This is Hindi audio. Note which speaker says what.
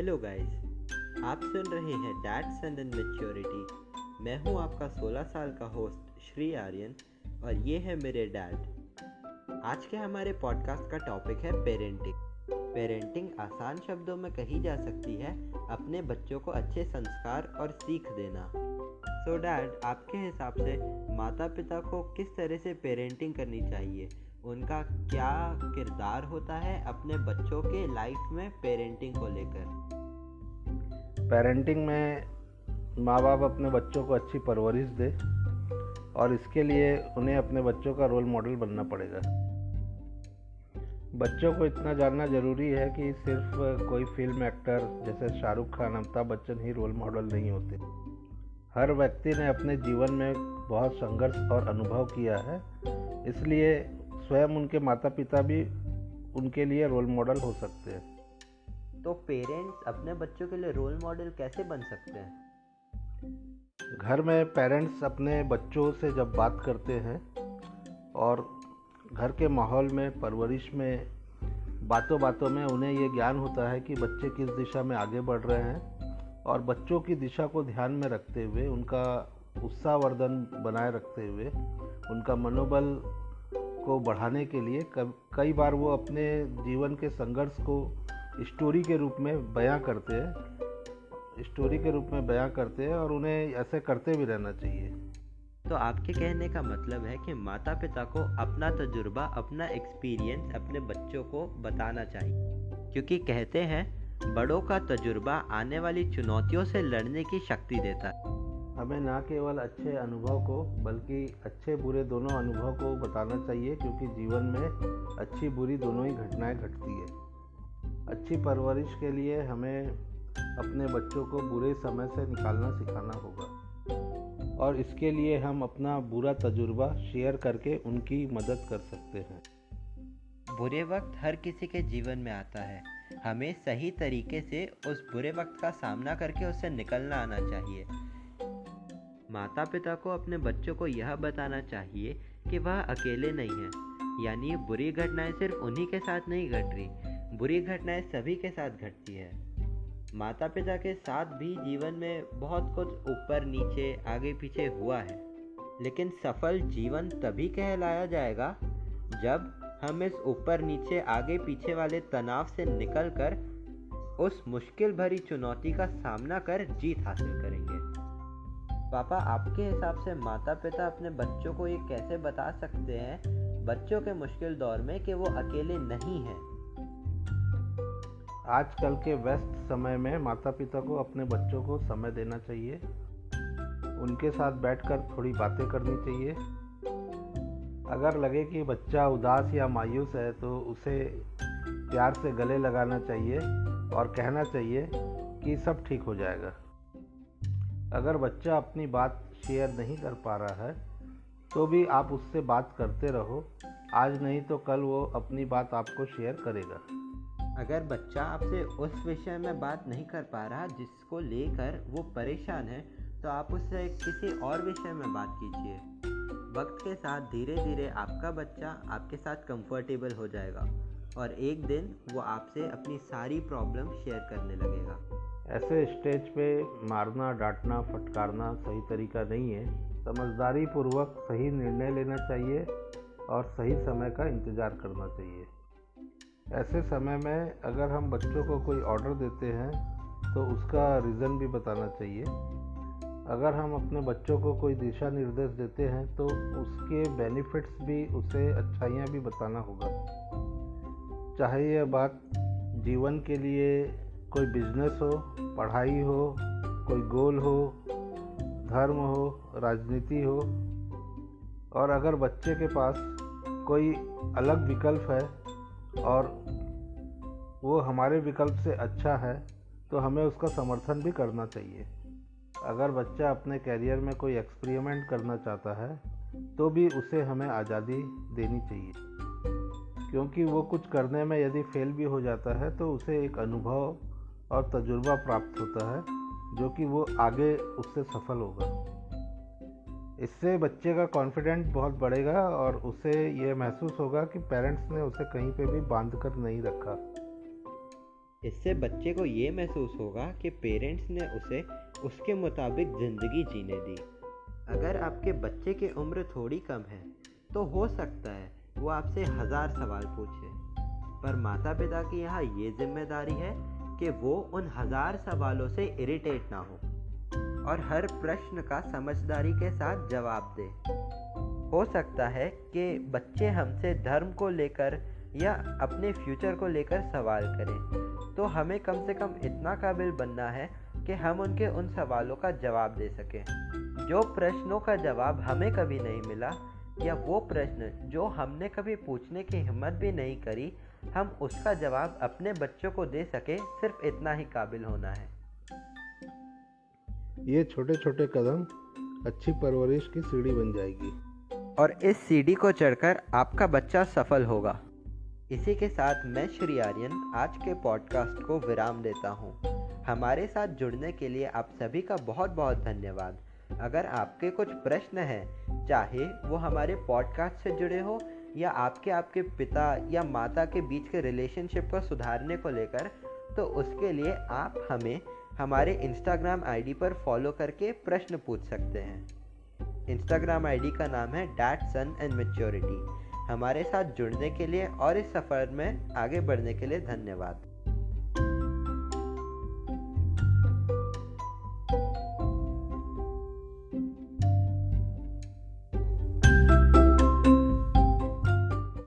Speaker 1: हेलो गाइस, आप सुन रहे हैं डैट्स एंड मेच्योरिटी मैं हूँ आपका 16 साल का होस्ट श्री आर्यन और ये है मेरे डैड आज के हमारे पॉडकास्ट का टॉपिक है पेरेंटिंग पेरेंटिंग आसान शब्दों में कही जा सकती है अपने बच्चों को अच्छे संस्कार और सीख देना। सो so डैड आपके हिसाब से माता पिता को किस तरह से पेरेंटिंग करनी चाहिए? उनका क्या किरदार होता है अपने बच्चों के लाइफ में पेरेंटिंग को लेकर?
Speaker 2: पेरेंटिंग में माँ बाप अपने बच्चों को अच्छी परवरिश दे और इसके लिए उन्हें अपने बच्चों का रोल मॉडल बनना पड़ेगा। बच्चों को इतना जानना ज़रूरी है कि सिर्फ़ कोई फ़िल्म एक्टर जैसे शाहरुख खान, अमिताभ बच्चन ही रोल मॉडल नहीं होते। हर व्यक्ति ने अपने जीवन में बहुत संघर्ष और अनुभव किया है, इसलिए स्वयं उनके माता पिता भी उनके लिए रोल मॉडल हो सकते हैं।
Speaker 1: तो पेरेंट्स अपने बच्चों के लिए रोल मॉडल कैसे बन सकते हैं?
Speaker 2: घर में पेरेंट्स अपने बच्चों से जब बात करते हैं और घर के माहौल में परवरिश में बातों बातों में उन्हें ये ज्ञान होता है कि बच्चे किस दिशा में आगे बढ़ रहे हैं और बच्चों की दिशा को ध्यान में रखते हुए उनका उत्साहवर्धन बनाए रखते हुए उनका मनोबल को बढ़ाने के लिए कई बार वो अपने जीवन के संघर्ष को स्टोरी के रूप में बयां करते हैं। स्टोरी के रूप में बयां करते हैं और उन्हें ऐसे करते भी रहना चाहिए।
Speaker 1: तो आपके कहने का मतलब है कि माता पिता को अपना तजुर्बा, अपना एक्सपीरियंस अपने बच्चों को बताना चाहिए। क्योंकि कहते हैं, बड़ों का तजुर्बा आने वाली चुनौतियों से लड़ने की शक्ति देता है।
Speaker 2: हमें ना केवल अच्छे अनुभव को, बल्कि अच्छे बुरे दोनों अनुभव को बताना चाहिए, क्योंकि जीवन में अच्छी बुरी दोनों ही घटनाएँ घटती है। अच्छी परवरिश के लिए हमें अपने बच्चों को बुरे समय से निकालना सिखाना होगा। और इसके लिए हम अपना बुरा तजुर्बा शेयर करके उनकी मदद कर सकते हैं।
Speaker 1: बुरे वक्त हर किसी के जीवन में आता है। हमें सही तरीके से उस बुरे वक्त का सामना करके उससे निकलना आना चाहिए। माता पिता को अपने बच्चों को यह बताना चाहिए कि वह अकेले नहीं है। यानी बुरी घटनाएँ सिर्फ़ उन्हीं के साथ नहीं घट रही, बुरी घटनाएँ सभी के साथ घटती है। माता पिता के साथ भी जीवन में बहुत कुछ ऊपर, नीचे, आगे, पीछे हुआ है। लेकिन सफल जीवन तभी कहलाया जाएगा जब हम इस ऊपर, नीचे, आगे, पीछे वाले तनाव से निकलकर उस मुश्किल भरी चुनौती का सामना कर जीत हासिल करेंगे। पापा, आपके हिसाब से माता पिता अपने बच्चों को ये कैसे बता सकते हैं? बच्चों के मुश्किल दौर में कि वो अकेले नहीं हैं।
Speaker 2: आजकल के व्यस्त समय में माता पिता को अपने बच्चों को समय देना चाहिए। उनके साथ बैठकर थोड़ी बातें करनी चाहिए। अगर लगे कि बच्चा उदास या मायूस है तो उसे प्यार से गले लगाना चाहिए और कहना चाहिए कि सब ठीक हो जाएगा। अगर बच्चा अपनी बात शेयर नहीं कर पा रहा है तो भी आप उससे बात करते रहो। आज नहीं तो कल वो अपनी बात आपको शेयर करेगा।
Speaker 1: अगर बच्चा आपसे उस विषय में बात नहीं कर पा रहा जिसको लेकर वो परेशान है तो आप उससे किसी और विषय में बात कीजिए। वक्त के साथ धीरे धीरे आपका बच्चा आपके साथ कंफर्टेबल हो जाएगा और एक दिन वो आपसे अपनी सारी प्रॉब्लम शेयर करने लगेगा।
Speaker 2: ऐसे स्टेज पे मारना, डांटना, फटकारना सही तरीका नहीं है। समझदारी पूर्वक सही निर्णय लेना चाहिए और सही समय का इंतज़ार करना चाहिए। ऐसे समय में अगर हम बच्चों को कोई ऑर्डर देते हैं तो उसका रीज़न भी बताना चाहिए। अगर हम अपने बच्चों को कोई दिशा निर्देश देते हैं तो उसके बेनिफिट्स भी, उसे अच्छाइयाँ भी बताना होगा। चाहे यह बात जीवन के लिए कोई बिज़नेस हो, पढ़ाई हो, कोई गोल हो, धर्म हो, राजनीति हो, और अगर बच्चे के पास कोई अलग विकल्प है और वो हमारे विकल्प से अच्छा है तो हमें उसका समर्थन भी करना चाहिए। अगर बच्चा अपने कैरियर में कोई एक्सपेरिमेंट करना चाहता है तो भी उसे हमें आज़ादी देनी चाहिए। क्योंकि वो कुछ करने में यदि फेल भी हो जाता है तो उसे एक अनुभव और तजुर्बा प्राप्त होता है, जो कि वो आगे उससे सफल होगा। इससे बच्चे का कॉन्फिडेंस बहुत बढ़ेगा और उसे ये महसूस होगा कि पेरेंट्स ने उसे कहीं पे भी बाँध कर नहीं रखा।
Speaker 1: इससे बच्चे को ये महसूस होगा कि पेरेंट्स ने उसे उसके मुताबिक ज़िंदगी जीने दी। अगर आपके बच्चे की उम्र थोड़ी कम है तो हो सकता है वो आपसे हज़ार सवाल पूछे। पर माता पिता की यहाँ ये ज़िम्मेदारी है कि वो उन हज़ार सवालों से इरिटेट ना हो और हर प्रश्न का समझदारी के साथ जवाब दे। हो सकता है कि बच्चे हमसे धर्म को लेकर या अपने फ्यूचर को लेकर सवाल करें तो हमें कम से कम इतना काबिल बनना है कि हम उनके उन सवालों का जवाब दे सकें। जो प्रश्नों का जवाब हमें कभी नहीं मिला या वो प्रश्न जो हमने कभी पूछने की हिम्मत भी नहीं करी हम उसका जवाब अपने बच्चों को दे सके सिर्फ़ इतना ही काबिल होना है।
Speaker 2: ये छोटे छोटे कदम अच्छी परवरिश की सीढ़ी बन जाएगी।
Speaker 1: और इस सीढ़ी को चढ़कर आपका बच्चा सफल होगा। इसी के साथ मैं श्री आर्यन आज के पॉडकास्ट को विराम देता हूँ। हमारे साथ जुड़ने के लिए आप सभी का बहुत बहुत धन्यवाद। अगर आपके कुछ प्रश्न हैं चाहे वो हमारे पॉडकास्ट से जुड़े हो या आपके आपके पिता या माता के बीच के रिलेशनशिप को सुधारने को लेकर तो उसके लिए आप हमें हमारे इंस्टाग्राम आईडी पर फॉलो करके प्रश्न पूछ सकते हैं। इंस्टाग्राम आईडी का नाम है डैट सन एंड मेच्योरिटी। हमारे साथ जुड़ने के लिए और इस सफ़र में आगे बढ़ने के लिए धन्यवाद।